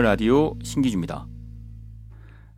에스콰이어 라디오 신기주입니다.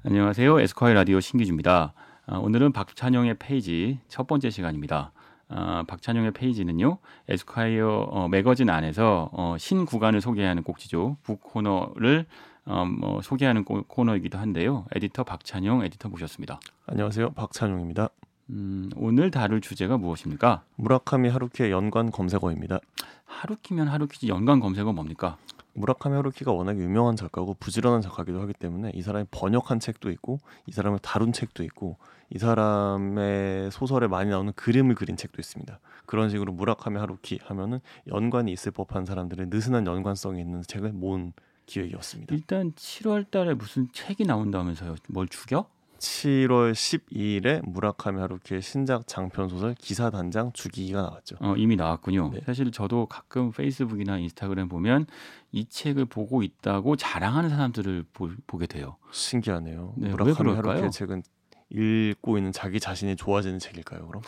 안녕하세요. 에스콰이어 라디오 신기주입니다. 아, 오늘은 박찬용의 페이지 첫 번째 시간입니다. 아, 박찬용의 페이지는요, 에스콰이어 어, 매거진 안에서 어, 신 구간을 소개하는 꼭지죠. 북 코너를 어, 뭐 소개하는 코, 코너이기도 한데요. 에디터 박찬용 에디터 모셨습니다. 안녕하세요. 박찬용입니다. 음, 오늘 다룰 주제가 무엇입니까? 무라카미 하루키의 연관 검색어입니다. 하루키면 하루키지 연관 검색어 뭡니까? 무라카미 하루키가 워낙 유명한 작가고 부지런한 작가기도 하기 때문에 이 사람이 번역한 책도 있고 이 사람을 다룬 책도 있고 이 사람의 소설에 많이 나오는 그림을 그린 책도 있습니다. 그런 식으로 무라카미 하루키 하면은 연관이 있을 법한 사람들의 느슨한 연관성이 있는 책을 모은 기획이었습니다. 일단 7월 달에 무슨 책이 나온다면서요. 뭘 죽여? 7월 12일에 무라카미 하루키의 신작 장편 소설 기사 단장 주기가 나왔죠. 어, 이미 나왔군요. 네. 사실 저도 가끔 페이스북이나 인스타그램 보면 이 책을 보고 있다고 자랑하는 사람들을 보, 게 돼요. 신기하네요. 네, 왜 무라카미? 하루키의 책은 읽고 있는 자기 자신이 좋아지는 책일까요? 그럼?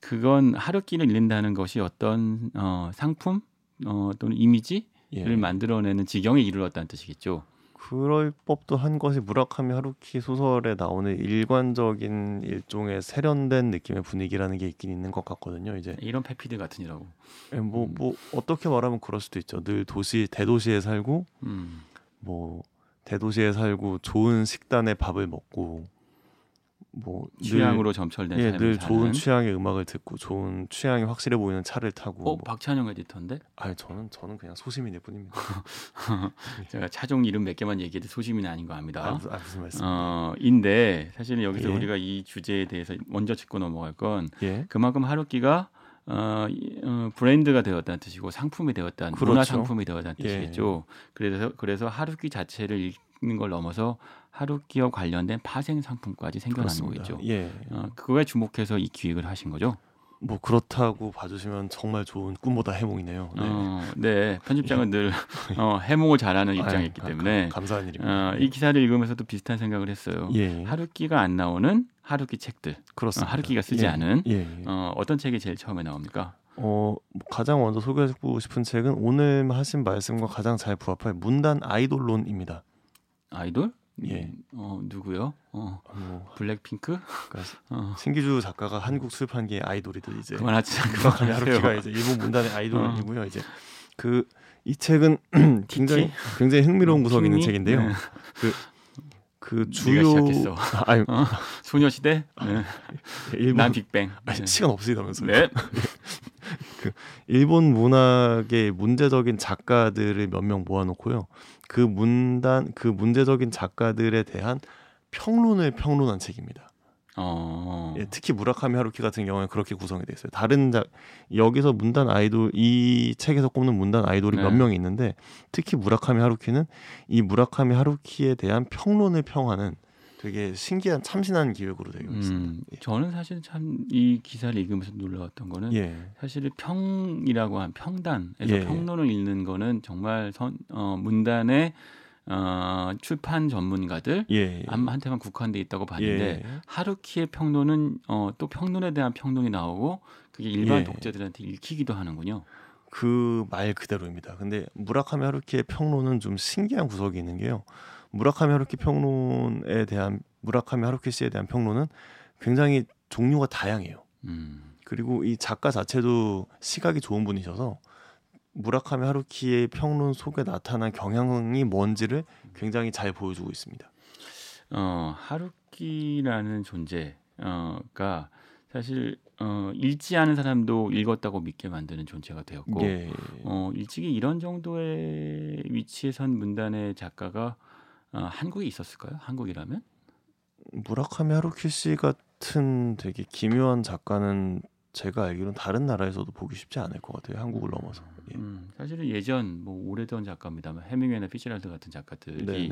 그건 하루키를 읽는다는 것이 어떤 어, 상품 어, 또는 이미지를 예. 만들어내는 지경에 이르렀다는 뜻이겠죠. 그럴 법도 한 것이 무라카미 하루키 소설에 나오는 일관적인 일종의 세련된 느낌의 분위기라는 게 있긴 있는 것 같거든요. 이제 이런 페피드 같으니라고. 예, 뭐, 뭐 어떻게 말하면 그럴 수도 있죠. 늘 도시 대도시에 살고 음. 뭐 대도시에 살고 좋은 식단에 밥을 먹고 뭐 늘- 취향으로 점철된 예, 늘 사는. 좋은 취향의 음악을 듣고 좋은 취향이 확실해 보이는 차를 타고 어, 뭐. 박찬영 에디터인데 아 저는 저는 그냥 소시민일 뿐입니다. 제가 차종 이름 몇 개만 얘기해도 소심이 아닌 거 아, 압니다. 무슨, 아, 무슨 말씀? 어, 인데 사실은 여기서 예. 우리가 이 주제에 대해서 먼저 짚고 넘어갈 건 예. 그만큼 하루키가 어, 이- 어, 브랜드가 되었다는 뜻이고 상품이 되었다는 그렇죠. 문화 상품이 되었다는 예. 뜻이겠죠. 그래서 그래서 하루키 자체를 읽는 걸 넘어서 하루키와 관련된 파생 상품까지 생겨나는. 거겠죠. 예. 어, 그거에 주목해서 이 기획을 하신 거죠. 뭐 그렇다고 봐주시면 정말 좋은 꿈보다 해몽이네요. 네. 어, 네. 편집장은 늘 어, 해몽을 잘하는 입장이기 아유, 때문에 감, 감사한 일입니다. 어, 이 기사를 읽으면서도 비슷한 생각을 했어요. 예. 하루키가 안 나오는 하루키 책들, 어, 그렇습니다. 하루키가 쓰지 예. 않은 예. 예. 어, 어떤 책이 제일 처음에 나옵니까? 어뭐 가장 먼저 소개하고 싶은 책은 오늘 하신 말씀과 가장 잘 부합할 문단 아이돌론입니다. 아이돌? 예. 음, 어 누구요? 어뭐 블랙핑크? 그러니까 어 신기주 작가가 한국 출판계의 아이돌이듯 이제 그만하지 무라카미 하루키가 그만하세요. 이제 일본 문단의 어. 아이돌이고요. 이제 그 이 책은 굉장히 굉장히 흥미로운 구석이 있는? 책인데요. 네. 그 네가 주요 시작했어. 아유 어? 소녀시대? 네. 일본 난 빅뱅. 아니, 네. 시간 없으시다면서요. 네. 일본 문학의 문제적인 작가들을 몇 명 모아놓고요. 그 문단 그 문제적인 작가들에 대한 평론을 평론한 책입니다. 어. 예, 특히 무라카미 하루키 같은 경우는 그렇게 구성이 돼 있어요. 다른 작 여기서 문단 아이돌 이 책에서 꼽는 문단 아이돌이 네. 몇 명이 있는데 특히 무라카미 하루키는 이 무라카미 하루키에 대한 평론을 평하는 되게 신기한 참신한 기획으로 되어 있습니다. 음, 저는 사실 참 이 기사를 읽으면서 놀라웠던 거는 예, 사실 평이라고 한 평단에서 예, 예. 평론을 읽는 거는 정말 선, 어, 문단의 어, 출판 전문가들 예, 예. 한, 한테만 국한돼 있다고 봤는데 예. 하루키의 평론은 어, 또 평론에 대한 평론이 나오고 그게 일반 예. 독자들한테 읽히기도 하는군요. 그 말 그대로입니다. 근데 무라카미 하루키의 평론은 좀 신기한 구석이 있는 게요. 무라카미 하루키 평론에 대한 무라카미 하루키 씨에 대한 평론은 굉장히 종류가 다양해요. 음, 그리고 이 작가 자체도 시각이 좋은 분이셔서 무라카미 하루키의 평론 속에 나타난 경향이 뭔지를 굉장히 잘 보여주고 있습니다. 어, 하루키라는 존재가 사실 어, 읽지 않은 사람도 읽었다고 믿게 만드는 존재가 되었고 예, 어, 일찍이 이런 정도의 위치에 선 문단의 작가가 어, 한국에 있었을까요? 한국이라면? 무라카미 하루키 씨 같은 되게 기묘한 작가는 제가 알기로는 다른 나라에서도 보기 쉽지 않을 것 같아요. 한국을 넘어서. 예. 음, 사실은 예전 뭐 오래전 작가입니다만 해밍웨이나 피츠랄드 같은 작가들이 네네네.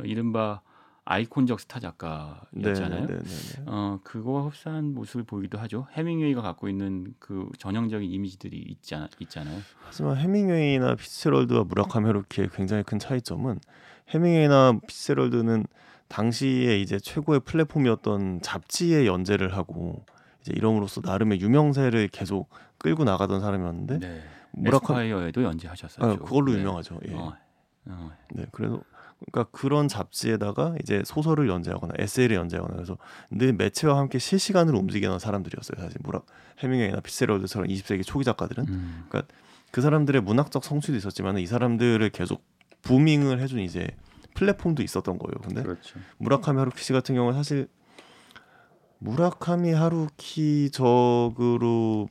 어, 이른바 아이콘적 스타 작가였잖아요. 네네네. 어, 그거와 흡사한 모습을 보이기도 하죠. 해밍웨이가 갖고 있는 그 전형적인 이미지들이 있잖아, 있잖아요. 하지만 해밍웨이나 피츠럴드와 무라카미 하루키의 굉장히 큰 차이점은 해밍웨이나 피츠럴드는 당시에 이제 최고의 플랫폼이었던 잡지에 연재를 하고 이제 이름으로써 나름의 유명세를 계속 끌고 나가던 사람이었는데 네. 무라카미 에스콰이어에도 연재하셨었죠. 아, 그걸로 네. 유명하죠. 예. 어, 어, 네, 그래서 그러니까 그런 잡지에다가 이제 소설을 연재하거나 에세이를 연재하거나 그래서 늘 매체와 함께 실시간으로 움직이는 사람들이었어요. 사실 뭐라 해밍웨이나 피세럴드처럼 20세기 초기 작가들은 음. 그 사람들의 문학적 성취도 있었지만 이 사람들을 계속 부밍을 해준 이제 플랫폼도 있었던 거예요. 근데 그렇죠. 무라카미 하루키 씨 같은 경우는 사실 무라카미 하루키 적으로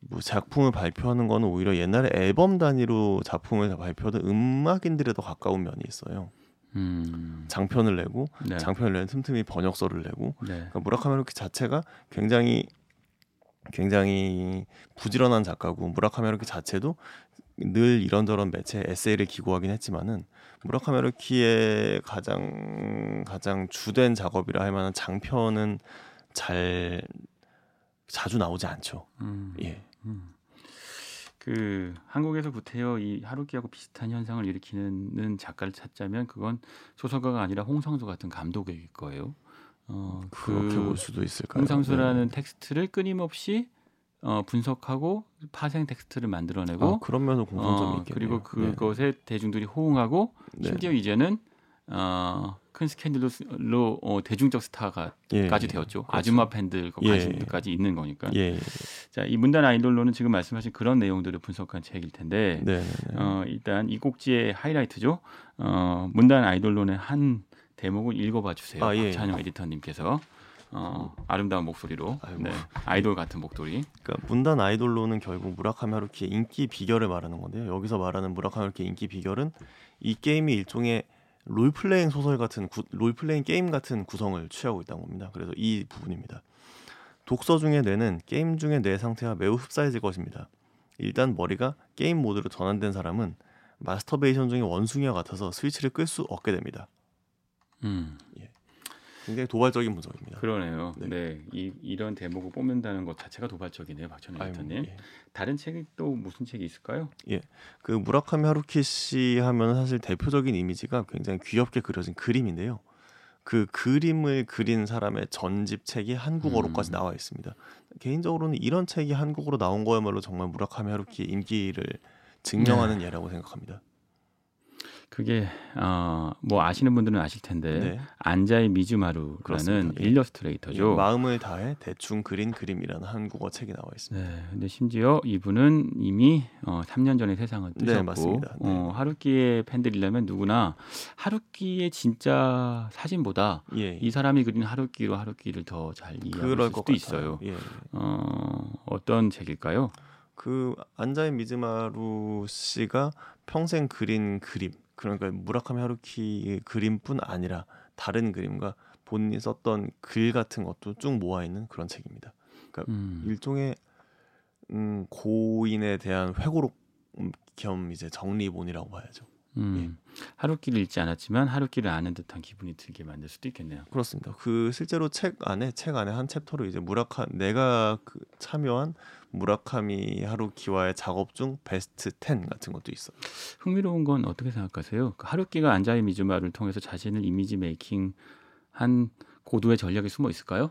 뭐 작품을 발표하는 거는 오히려 옛날에 앨범 단위로 작품을 발표하던 음악인들에 더 가까운 면이 있어요. 음. 장편을 내고 네. 장편을 내는 틈틈이 번역서를 내고 네. 그러니까 무라카미 하루키 자체가 굉장히 굉장히 부지런한 작가고 무라카미 하루키 자체도 늘 이런저런 매체 에세이를 기고하긴 했지만은 무라카미 하루키의 가장 가장 주된 작업이라 할 만한 장편은 잘 자주 나오지 않죠. 음. 예. 음. 그 한국에서 구태여 이 하루키하고 비슷한 현상을 일으키는 작가를 찾자면 그건 소설가가 아니라 홍상수 같은 감독일 거예요. 어, 그렇게 그 볼 수도 있을까요? 홍상수라는 네. 텍스트를 끊임없이 어, 분석하고 파생 텍스트를 만들어내고 아, 그런 면은 공통점이 어. 그리고 그것에 대중들이 호응하고 네. 심지어 이제는 어, 큰 스캔들로 어, 대중적 스타가까지 예, 예. 되었죠. 그렇죠. 아줌마 팬들 그 예, 관심들까지 있는 거니까. 예, 예. 자, 이 문단 아이돌론은 지금 말씀하신 그런 내용들을 분석한 책일 텐데 네, 네, 네. 어, 일단 이 꼭지의 하이라이트죠. 어, 문단 아이돌론의 한 대목을 읽어봐 주세요. 아, 예. 박찬용 에디터님께서 어, 아름다운 목소리로 아이고. 네, 아이돌 같은 목소리. 그러니까 문단 아이돌론은 결국 무라카미 하루키의 인기 비결을 말하는 건데요. 여기서 말하는 무라카미 하루키의 인기 비결은 이 게임이 일종의 롤플레잉 소설 같은 구, 롤플레잉 게임 같은 구성을 취하고 있다는 겁니다. 그래서 이 부분입니다. 독서 중에 뇌는 게임 중의 뇌 상태와 매우 흡사해질 것입니다. 일단 머리가 게임 모드로 전환된 사람은 마스터베이션 중의 원숭이와 같아서 스위치를 끌 수 없게 됩니다. 음, 굉장히 도발적인 분석입니다. 그러네요. 네. 네, 이, 이런 대목을 뽑는다는 것 자체가 도발적이네요, 아이고, 에디터님. 예. 다른 책이 또 무슨 책이 있을까요? 그 무라카미 하루키 씨 하면 사실 대표적인 이미지가 굉장히 귀엽게 그려진 그림인데요. 그 그림을 그린 사람의 전집 책이 한국어로까지 음. 나와 있습니다. 개인적으로는 이런 책이 한국어로 나온 거야말로 정말 무라카미 하루키의 인기를 증명하는 예라고 생각합니다. 그게 어, 뭐 아시는 분들은 아실 텐데 네. 안자이 미즈마루라는. 예. 일러스트레이터죠. 마음을 다해 대충 그린 그림이라는 한국어 책이 나와 있습니다. 네, 근데 심지어 이분은 이미 어, 3년 전에 세상을 네, 뜨셨고 맞습니다. 네. 어, 하루키의 팬들이라면 누구나 하루키의 진짜 사진보다 예. 이 사람이 그린 하루키로 하루키를 더 잘 이해할 수도. 있어요. 예. 어, 어떤 책일까요? 그 안자이 미즈마루 씨가 평생 그린 그림 그러니까 무라카미 하루키의 그림뿐 아니라 다른 그림과 본인이 썼던 글 같은 것도 쭉 모아 있는 그런 책입니다. 음, 일종의 음, 고인에 대한 회고록 겸 이제 정리본이라고 봐야죠. 음, 하루키를 읽지 않았지만 하루키를 아는 듯한 기분이 들게 만들 수도 있겠네요. 그렇습니다. 그 실제로 책 안에 책 안에 한 챕터로 이제 무라카 내가 그 참여한 무라카미 하루키와의 작업 중 베스트 10 같은 것도 있어요. 흥미로운 건 어떻게 생각하세요? 그 하루키가 안자이 미즈마루를 통해서 자신을 이미지 메이킹 한 고도의 전략이 숨어 있을까요?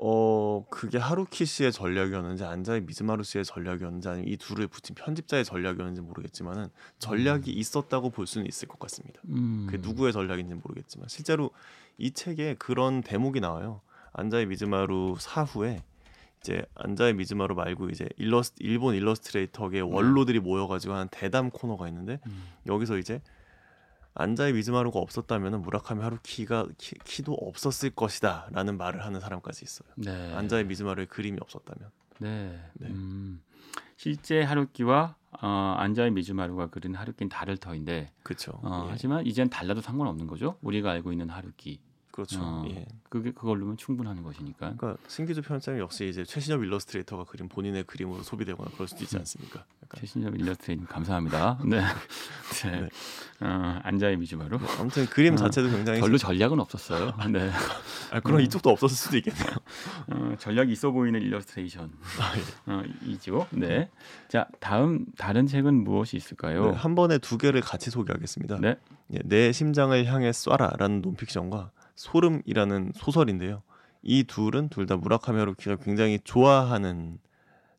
어 그게 하루키 씨의 전략이었는지 안자이 미즈마루 씨의 전략이었는지 아니면 이 둘을 붙인 편집자의 전략이었는지 모르겠지만은 전략이 있었다고 볼 수는 있을 것 같습니다. 음, 그 누구의 전략인지 는 모르겠지만 실제로 이 책에 그런 대목이 나와요. 안자이 미즈마루 사후에 이제 안자이 미즈마루 말고 이제 일러스 일본 일러스트레이터계 원로들이 모여가지고 한 대담 코너가 있는데 음. 여기서 이제 안자이 미즈마루가 없었다면 무라카미 하루키가 키, 도 없었을 것이다라는 말을 하는 사람까지 있어요. 네. 안자이 미즈마루의 그림이 없었다면. 네. 네. 음, 실제 하루키와 어, 안자이 미즈마루가 그린 하루키는 다를 터인데 그렇죠. 어, 예. 하지만 이젠 달라도 상관없는 거죠. 우리가 알고 있는 하루키. 그렇죠. 어, 예. 그게 그걸로면 충분한 것이니까. 그러니까 신기주 편집장이 역시 이제 최신엽 일러스트레이터가 그린 본인의 그림으로 소비되거나 그럴 수도 있지 음. 않습니까? 약간. 최신엽 일러스트레이터님 감사합니다. 네. 네. 네. 어, 안자이 미즈마루. 아무튼 그림 어, 자체도 굉장히 별로 전략은 없었어요. 네. 아, 그럼 이쪽도 없었을 수도 있겠네요. 어, 전략이 있어 보이는 일러스트레이션. 아, 예. 어, 이죠. 네. 자, 다음 다른 책은 무엇이 있을까요? 네, 한 번에 두 개를 같이 소개하겠습니다. 네. 예, 내 심장을 향해 쏴라라는 논픽션과 소름이라는 소설인데요. 이 둘은 둘 다 무라카미 하루키가 굉장히 좋아하는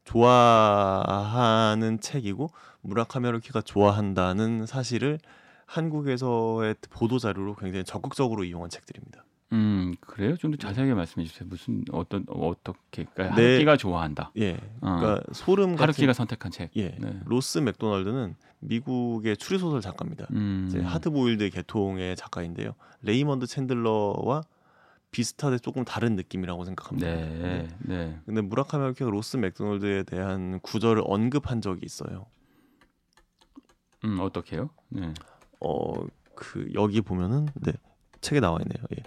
좋아하는 책이고 무라카미 하루키가 좋아한다는 사실을 한국에서의 보도 자료로 굉장히 적극적으로 이용한 책들입니다. 음 그래요? 좀 더 자세하게 말씀해 주세요. 무슨 어떤 어떻게 그러니까 네. 하루키가 좋아한다. 예, 어. 그러니까 소름 같은 하루키가 선택한 책. 예, 네. 로스 맥도날드는 미국의 추리 소설 작가입니다. 음. 이제 하드보일드 계통의 작가인데요. 레이먼드 챈들러와 비슷하되 조금 다른 느낌이라고 생각합니다. 네, 네. 근데 무라카미 하루키가 로스 맥도날드에 대한 구절을 언급한 적이 있어요. 음 어떻게요? 네. 어, 그 여기 보면은 네 책에 나와 있네요. 예.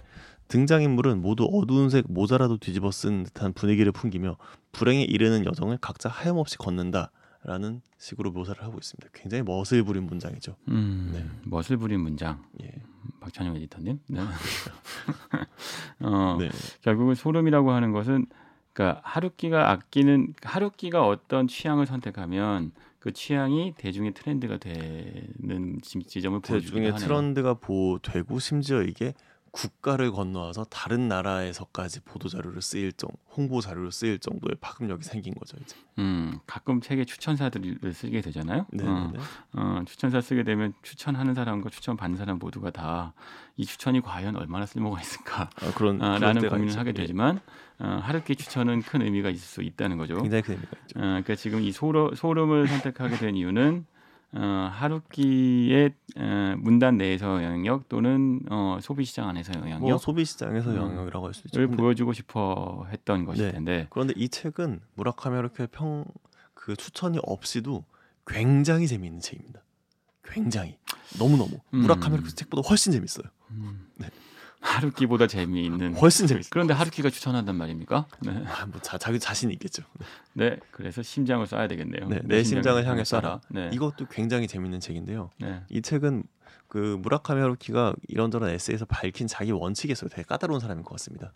등장인물은 모두 어두운 색 모자라도 뒤집어 쓴 듯한 분위기를 풍기며 불행에 이르는 여정을 각자 하염없이 걷는다 라는 식으로 묘사를 하고 있습니다. 굉장히 멋을 부린 문장이죠. 음, 네. 멋을 부린 문장. 예. 박찬영 에디터님. 네. 어, 네. 결국은 소름이라고 하는 것은 그러니까 하루키가 아끼는 하루키가 어떤 취향을 선택하면 그 취향이 대중의 트렌드가 되는 지- 지점을 보여주기도 대중의 하네요. 트렌드가 보되고 심지어 이게 국가를 건너와서 다른 나라에서까지 보도 자료를 쓰일 정 홍보 자료를 쓰일 정도의 파급력이 생긴 거죠 이제. 음, 가끔 책에 추천사들을 쓰게 되잖아요. 네. 어, 네. 어, 추천사 쓰게 되면 추천하는 사람과 추천 받는 사람 모두가 다 이 추천이 과연 얼마나 쓸모가 있을까? 아, 어, 라는 때가 고민을 있죠. 하게 예. 되지만 어, 하루키 추천은 큰 의미가 있을 수 있다는 거죠. 굉장히 큰 의미가 있죠. 어, 그러니까 지금 이 소름, 소름을 선택하게 된 이유는 어, 하루키의 어, 문단 내에서 영향력 또는 어, 소비 시장 안에서 뭐 영향력을 소비 시장에서 음. 영향이라고 할 수 있죠. 보여주고 싶어 했던 것일 네. 텐데 그런데 이 책은 무라카미 하루키의 평 그 추천이 없이도 굉장히 재미있는 책입니다. 굉장히 너무 너무 음. 무라카미 하루키 책보다 훨씬 재밌어요. 음, 네. 하루키보다 재미있는 훨씬 재밌어요. 그런데 하루키가 추천한단 말입니까? 네. 아, 뭐 자, 자기 자신이 있겠죠. 네. 네, 그래서 심장을 쏴야 되겠네요. 네, 내 심장을 향해 쏴라. 네. 이것도 굉장히 재밌는 책인데요. 네. 이 책은 그 무라카미 하루키가 이런저런 에세이에서 밝힌 자기 있어요. 되게 까다로운 사람인 것 같습니다.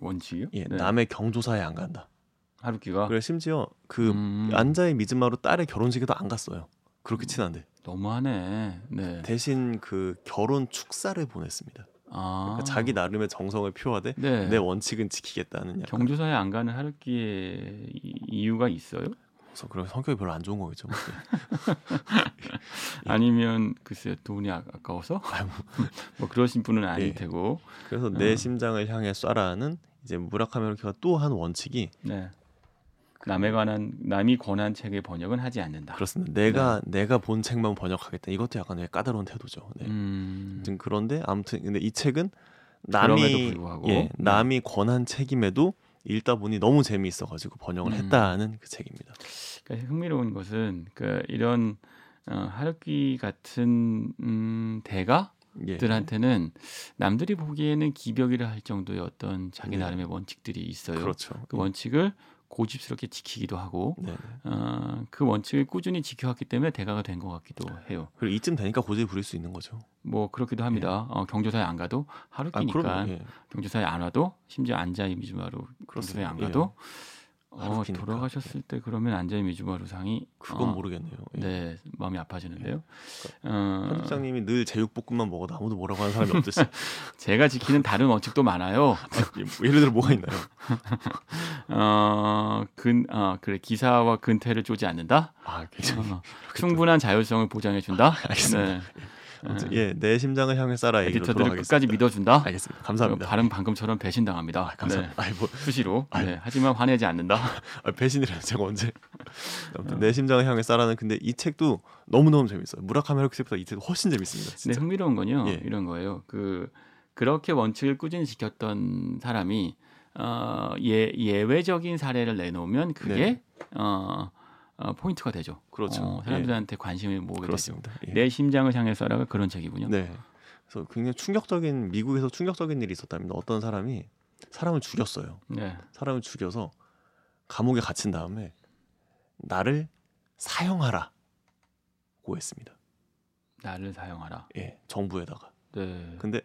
원칙이요? 예, 네. 남의 경조사에 안 간다. 하루키가 그래 심지어 그 음, 안자의 미즈마로 딸의 결혼식에도 안 갔어요. 그렇게 친한데 너무하네. 네. 대신 그 결혼 축사를 보냈습니다. 아, 그러니까 자기 나름의 정성을 표하되 네. 내 원칙은 지키겠다는 약간 경조사에 안 가는 하루키의 이- 이유가 있어요? 그래서 그런 성격이 별로 안 좋은 거겠죠. 뭐. 아니면 글쎄요 돈이 아- 아까워서 뭐 그러신 분은 아닐 예. 테고 그래서 내 어. 심장을 향해 쏴라는 이제 무라카미 하루키가 또 한 원칙이 네. 남에 관한 남이 권한 책의 번역은 하지 않는다. 그렇습니다. 내가 내가 본 책만 번역하겠다. 이것도 약간 까다로운 태도죠. 네. 음, 그런데 아무튼 근데 이 책은 남이 예, 네. 남이 권한 책임에도 읽다 보니 너무 재미있어가지고 번역을 음. 했다는 그 책입니다. 그러니까 흥미로운 것은 그 이런 어, 하루키 같은 음, 예. 대가들한테는 남들이 보기에는 기벽이라 할 정도의 어떤 자기 네. 나름의 원칙들이 있어요. 그렇죠. 그 원칙을 고집스럽게 지키기도 하고 네. 네. 어, 그 원칙을 꾸준히 지켜왔기 때문에 대가가 된 것 같기도 해요. 그리고 이쯤 되니까 고집을 부릴 수 있는 거죠. 뭐 그렇기도 합니다. 어, 경조사에 안 가도 아, 하루키니까 그럼요. 예. 경조사에 안 와도 심지어 안자이 미즈마루 경조사에 그렇습니다. 안 예. 가도 어, 하루키니까. 돌아가셨을 때 그러면 안자이 미즈마루 상이 그건 어, 모르겠네요. 예. 네 마음이 아파지는데요. 어, 편집장님이 늘 제육볶음만 먹어도 아무도 뭐라고 하는 사람이 없듯이 제가 지키는 다른 원칙도 많아요. 예, 뭐 예를 들어 뭐가 있나요? 어, 근, 어, 그래 기사와 근태를 쪼지 않는다. 아 굉장히 어, 충분한 자율성을 보장해 준다. 알겠습니다. 네. 아무튼 예, 내 심장을 향해 얘기로 에디터들을. 끝까지 믿어준다. 알겠습니다. 감사합니다. 발음 방금처럼 배신당합니다. 아, 감사합니다. 아이 뭐 네, 수시로. 아유. 네, 하지만 화내지 않는다. 아, 배신이래요. 제가 언제? 어. 아무튼 내 심장을 향해 쏴라는 근데 이 책도 너무 너무 재밌어요. 무라카미 하루키 책보다 이 책도 훨씬 재밌습니다. 진짜. 흥미로운 건요. 예. 이런 거예요. 그 그렇게 원칙을 꾸준히 지켰던 사람이 어, 예, 예외적인 사례를 내놓으면 그게 네. 어, 어, 포인트가 되죠. 그렇죠. 어, 사람들한테 관심을 모으게 되죠. 그렇습니다. 예. 내 심장을 향해서라가 그런 책이군요. 네. 그래서 굉장히 충격적인 미국에서 충격적인 일이 있었답니다. 어떤 사람이 사람을 죽였어요. 네. 사람을 죽여서 감옥에 갇힌 다음에 나를 사형하라고 했습니다. 나를 사용하라. 예, 정부에다가. 네. 근데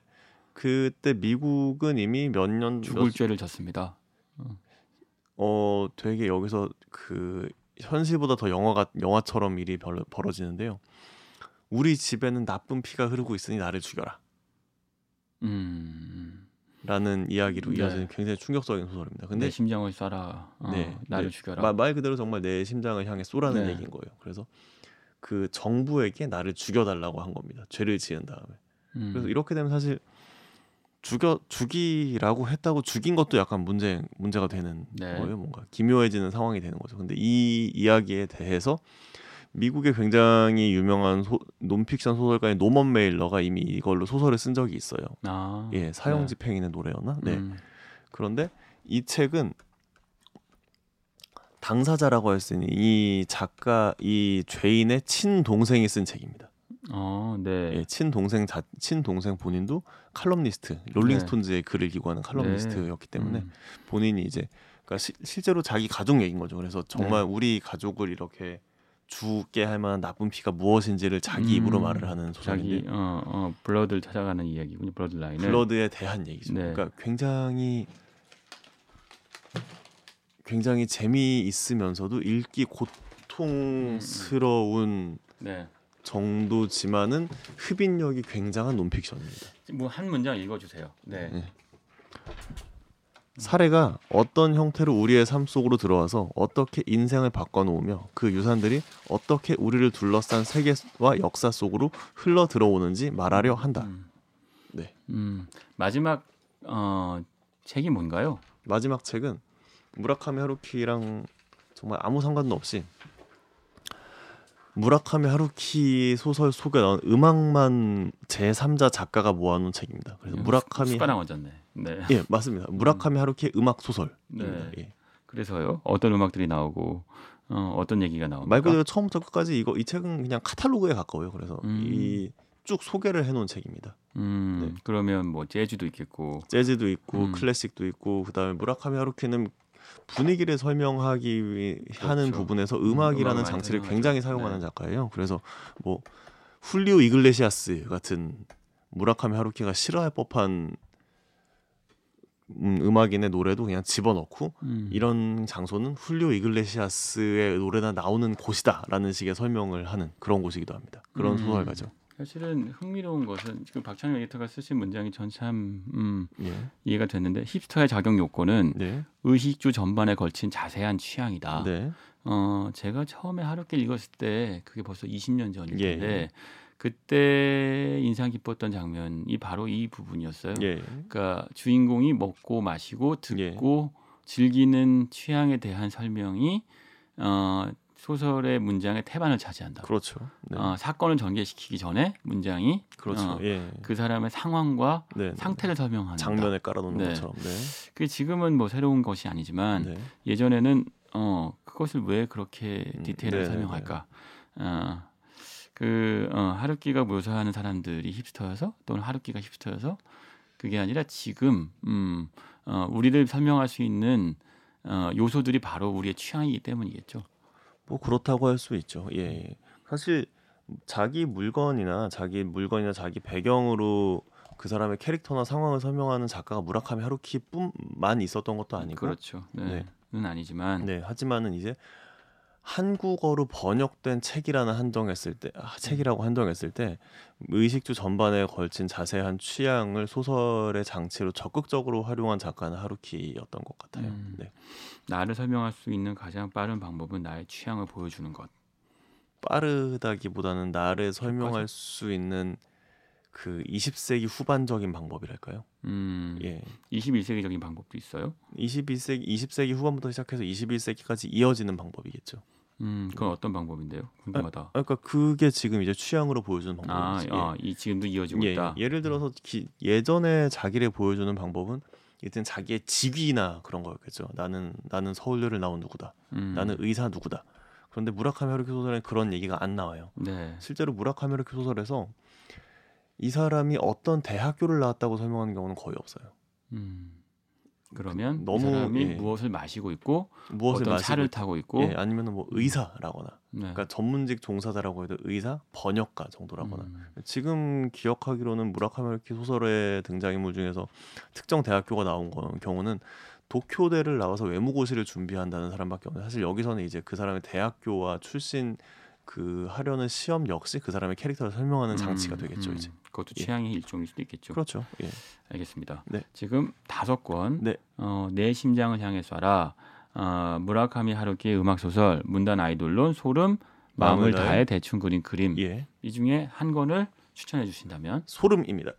그때 미국은 이미 몇 년, 죽을 몇, 죄를 졌습니다. 어, 되게 여기서 그 현실보다 더 영화가 영화처럼 일이 벌, 벌어지는데요. 우리 집에는 나쁜 피가 흐르고 있으니 나를 죽여라. 음. 라는 이야기로 네. 이어지는 굉장히 충격적인 소설입니다. 근데 내 심장을 쏴라. 어, 네, 나를 네. 죽여라. 마- 말 그대로 정말 내 심장을 향해 쏘라는 네. 얘기인 거예요. 그래서 그 정부에게 나를 죽여달라고 한 겁니다. 죄를 지은 다음에. 음. 그래서 이렇게 되면 사실 죽여 죽이라고 했다고 죽인 것도 약간 문제 문제가 되는 네. 거예요. 뭔가 기묘해지는 상황이 되는 거죠. 근데 이 이야기에 대해서 미국의 굉장히 유명한 소, 논픽션 소설가인 노먼 메일러가 이미 이걸로 소설을 쓴 적이 있어요. 아, 예, 사형 집행인의 노래였나? 네. 음. 그런데 이 책은 당사자라고 할 수 있는 이 작가 이 죄인의 친 동생이 쓴 책입니다. 어, 네. 예, 친동생 자, 친동생 본인도 칼럼니스트, 롤링스톤즈에 글을 기고하는 칼럼니스트였기 때문에 음. 본인이 이제 그러니까 시- 실제로 자기 가족 얘기인 거죠. 그래서 정말 네. 우리 가족을 이렇게 죽게 할 만한 나쁜 피가 무엇인지를 자기 입으로 음, 말을 하는 소설인데 자기 어, 어, blood를 찾아가는 이야기군요. bloodline을. blood에 대한 얘기죠. 네. 그러니까 굉장히 굉장히 재미있으면서도 읽기 고통스러운 네. 정도지만은 흡인력이 굉장한 논픽션입니다. 뭐 한 문장 읽어주세요. 네. 네. 사례가 어떤 형태로 우리의 삶 속으로 들어와서 어떻게 인생을 바꿔놓으며 그 유산들이 어떻게 우리를 둘러싼 세계와 역사 속으로 흘러 들어오는지 말하려 한다. 음. 네. 음. 마지막 어, 책이 뭔가요? 마지막 책은 무라카미 하루키랑 정말 아무 상관도 없이 무라카미 하루키 소설 속에 나온 음악만 제 3자 작가가 모아놓은 책입니다. 그래서 무라카미 숟가락 얹었네. 네. 예 맞습니다. 무라카미 하루키의 음악 소설. 네. 예. 그래서요. 어떤 음악들이 나오고 어, 어떤 얘기가 나옵니까? 말 그대로 처음부터 끝까지 이거 이 책은 그냥 카탈로그에 가까워요. 그래서 음. 이쭉 소개를 해놓은 책입니다. 음, 네. 그러면 뭐 재즈도 있겠고. 재즈도 있고 음. 클래식도 있고 그다음에 무라카미 하루키는 분위기를 설명하기 위 하는 그렇죠. 부분에서 음, 음악이라는 장치를. 굉장히 사용하는 네. 작가예요. 그래서 뭐 훌리오 이글레시아스 같은 무라카미 하루키가 싫어할 법한 음, 음악인의 노래도 그냥 집어넣고 음. 이런 장소는 훌리오 이글레시아스의 노래나 나오는 곳이다라는 식의 설명을 하는 그런 곳이기도 합니다. 그런 음. 소설가죠. 사실은 흥미로운 것은 지금 박찬호 에디터가 쓰신 문장이 전참 음, 예. 이해가 됐는데 힙스터의 자격 요건은 네. 의식주 전반에 걸친 자세한 취향이다. 네. 어, 제가 처음에 하루길 읽었을 때 그게 벌써 20년 전일 예, 텐데 예. 그때 인상 깊었던 장면이 바로 이 부분이었어요. 예. 그러니까 주인공이 먹고 마시고 듣고 즐기는 취향에 대한 설명이 어, 소설의 문장의 태반을 차지한다. 그렇죠. 네. 어, 사건을 전개시키기 전에 문장이 그렇죠. 어, 예. 그 사람의 상황과 네. 네. 상태를 설명하는 장면에 깔아놓는 네. 것처럼. 네. 그 지금은 뭐 새로운 것이 아니지만 네. 예전에는 어 그것을 왜 그렇게 음, 디테일하게 네네네. 설명할까? 어, 그 어, 하루키가 묘사하는 사람들이 힙스터여서 또는 하루키가 힙스터여서 그게 아니라 지금 음, 어, 우리를 설명할 수 있는 어, 요소들이 바로 우리의 취향이기 때문이겠죠. 뭐 그렇다고 할 수 있죠. 예. 사실 자기 물건이나 자기 물건이나 자기 배경으로 그 사람의 캐릭터나 상황을 설명하는 작가가 무라카미 하루키뿐만 있었던 것도 아니고 그렇죠. 네. 네. 는 아니지만 네, 하지만은 이제 한국어로 번역된 책이라는 한정했을 때, 아, 책이라고 한정했을 때 의식주 전반에 걸친 자세한 취향을 소설의 장치로 적극적으로 활용한 작가는 하루키였던 것 같아요. 음. 네. 나를 설명할 수 있는 가장 빠른 방법은 나의 취향을 보여주는 것. 빠르다기보다는 나를 설명할 수 있는 그 20세기 후반적인 방법이랄까요? 음, 예. 21세기적인 방법도 있어요. 21세기, 20세기 후반부터 시작해서 21세기까지 이어지는 방법이겠죠. 음, 그건 어떤 방법인데요? 궁금하다. 그러니까 그게 지금 이제 취향으로 보여주는 아, 방법이지. 아, 이 지금도 이어지고 예, 있다. 예를 들어서 기, 예전에 자기를 보여주는 방법은 일단 자기의 직위나 그런 거였겠죠. 나는 나는 서울대를 나온 누구다. 음, 나는 의사 누구다. 그런데 무라카미 하루키 소설에는 그런 얘기가 안 나와요. 네. 실제로 무라카미 하루키 소설에서 이 사람이 어떤 대학교를 나왔다고 설명하는 경우는 거의 없어요. 음. 그러면 너무, 이 사람이 예. 무엇을 마시고 있고 무엇을 어떤 마시고 차를 있- 타고 있고 예, 아니면은 뭐 의사라거나 네. 그러니까 전문직 종사자라고 해도 의사, 번역가 정도라거나 음, 지금 기억하기로는 무라카미 하루키 소설의 등장인물 중에서 특정 대학교가 나온 거- 경우는 도쿄대를 나와서 외무고시를 준비한다는 사람밖에 없는데 사실 여기서는 이제 그 사람의 대학교와 출신 그 하려는 시험 역시 그 사람의 캐릭터를 설명하는 장치가 음, 되겠죠 음. 이제 그것도 예. 취향의 일종일 수도 있겠죠. 그렇죠 예. 알겠습니다. 네. 지금 다섯 권, 네. 어, 내 심장을 향해 쏴라, 어, 무라카미 하루키의 음악 소설, 문단 아이돌론, 소름, 마음을 다해 대충 그린 그림 예. 이 중에 한 권을 추천해 주신다면 소름입니다.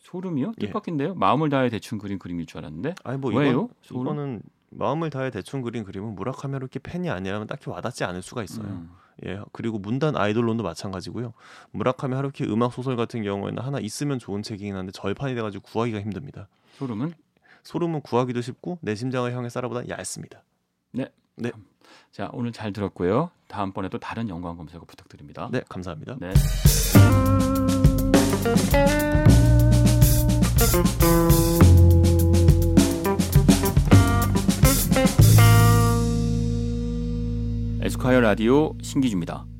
소름이요? 예. 뜻밖인데요. 마음을 다해 대충 그린 그림일 줄 알았는데 아니 뭐 왜요? 이건 소름? 이거는 마음을 다해 대충 그린 그림은 무라카미 하루키 팬이 아니라면 딱히 와닿지 않을 수가 있어요. 음, 예, 그리고 문단 아이돌론도 마찬가지고요. 무라카미 하루키 음악 소설 같은 경우에는 하나 있으면 좋은 책이긴 한데 절판이 돼가지고 구하기가 힘듭니다. 소름은 소름은 구하기도 쉽고 내 심장을 향해 쌀아보다 얇습니다. 자 오늘 잘 들었고요. 다음번에 또 다른 연관 검색어 부탁드립니다. 네, 감사합니다. 네. 에스콰이어 라디오 신기주입니다.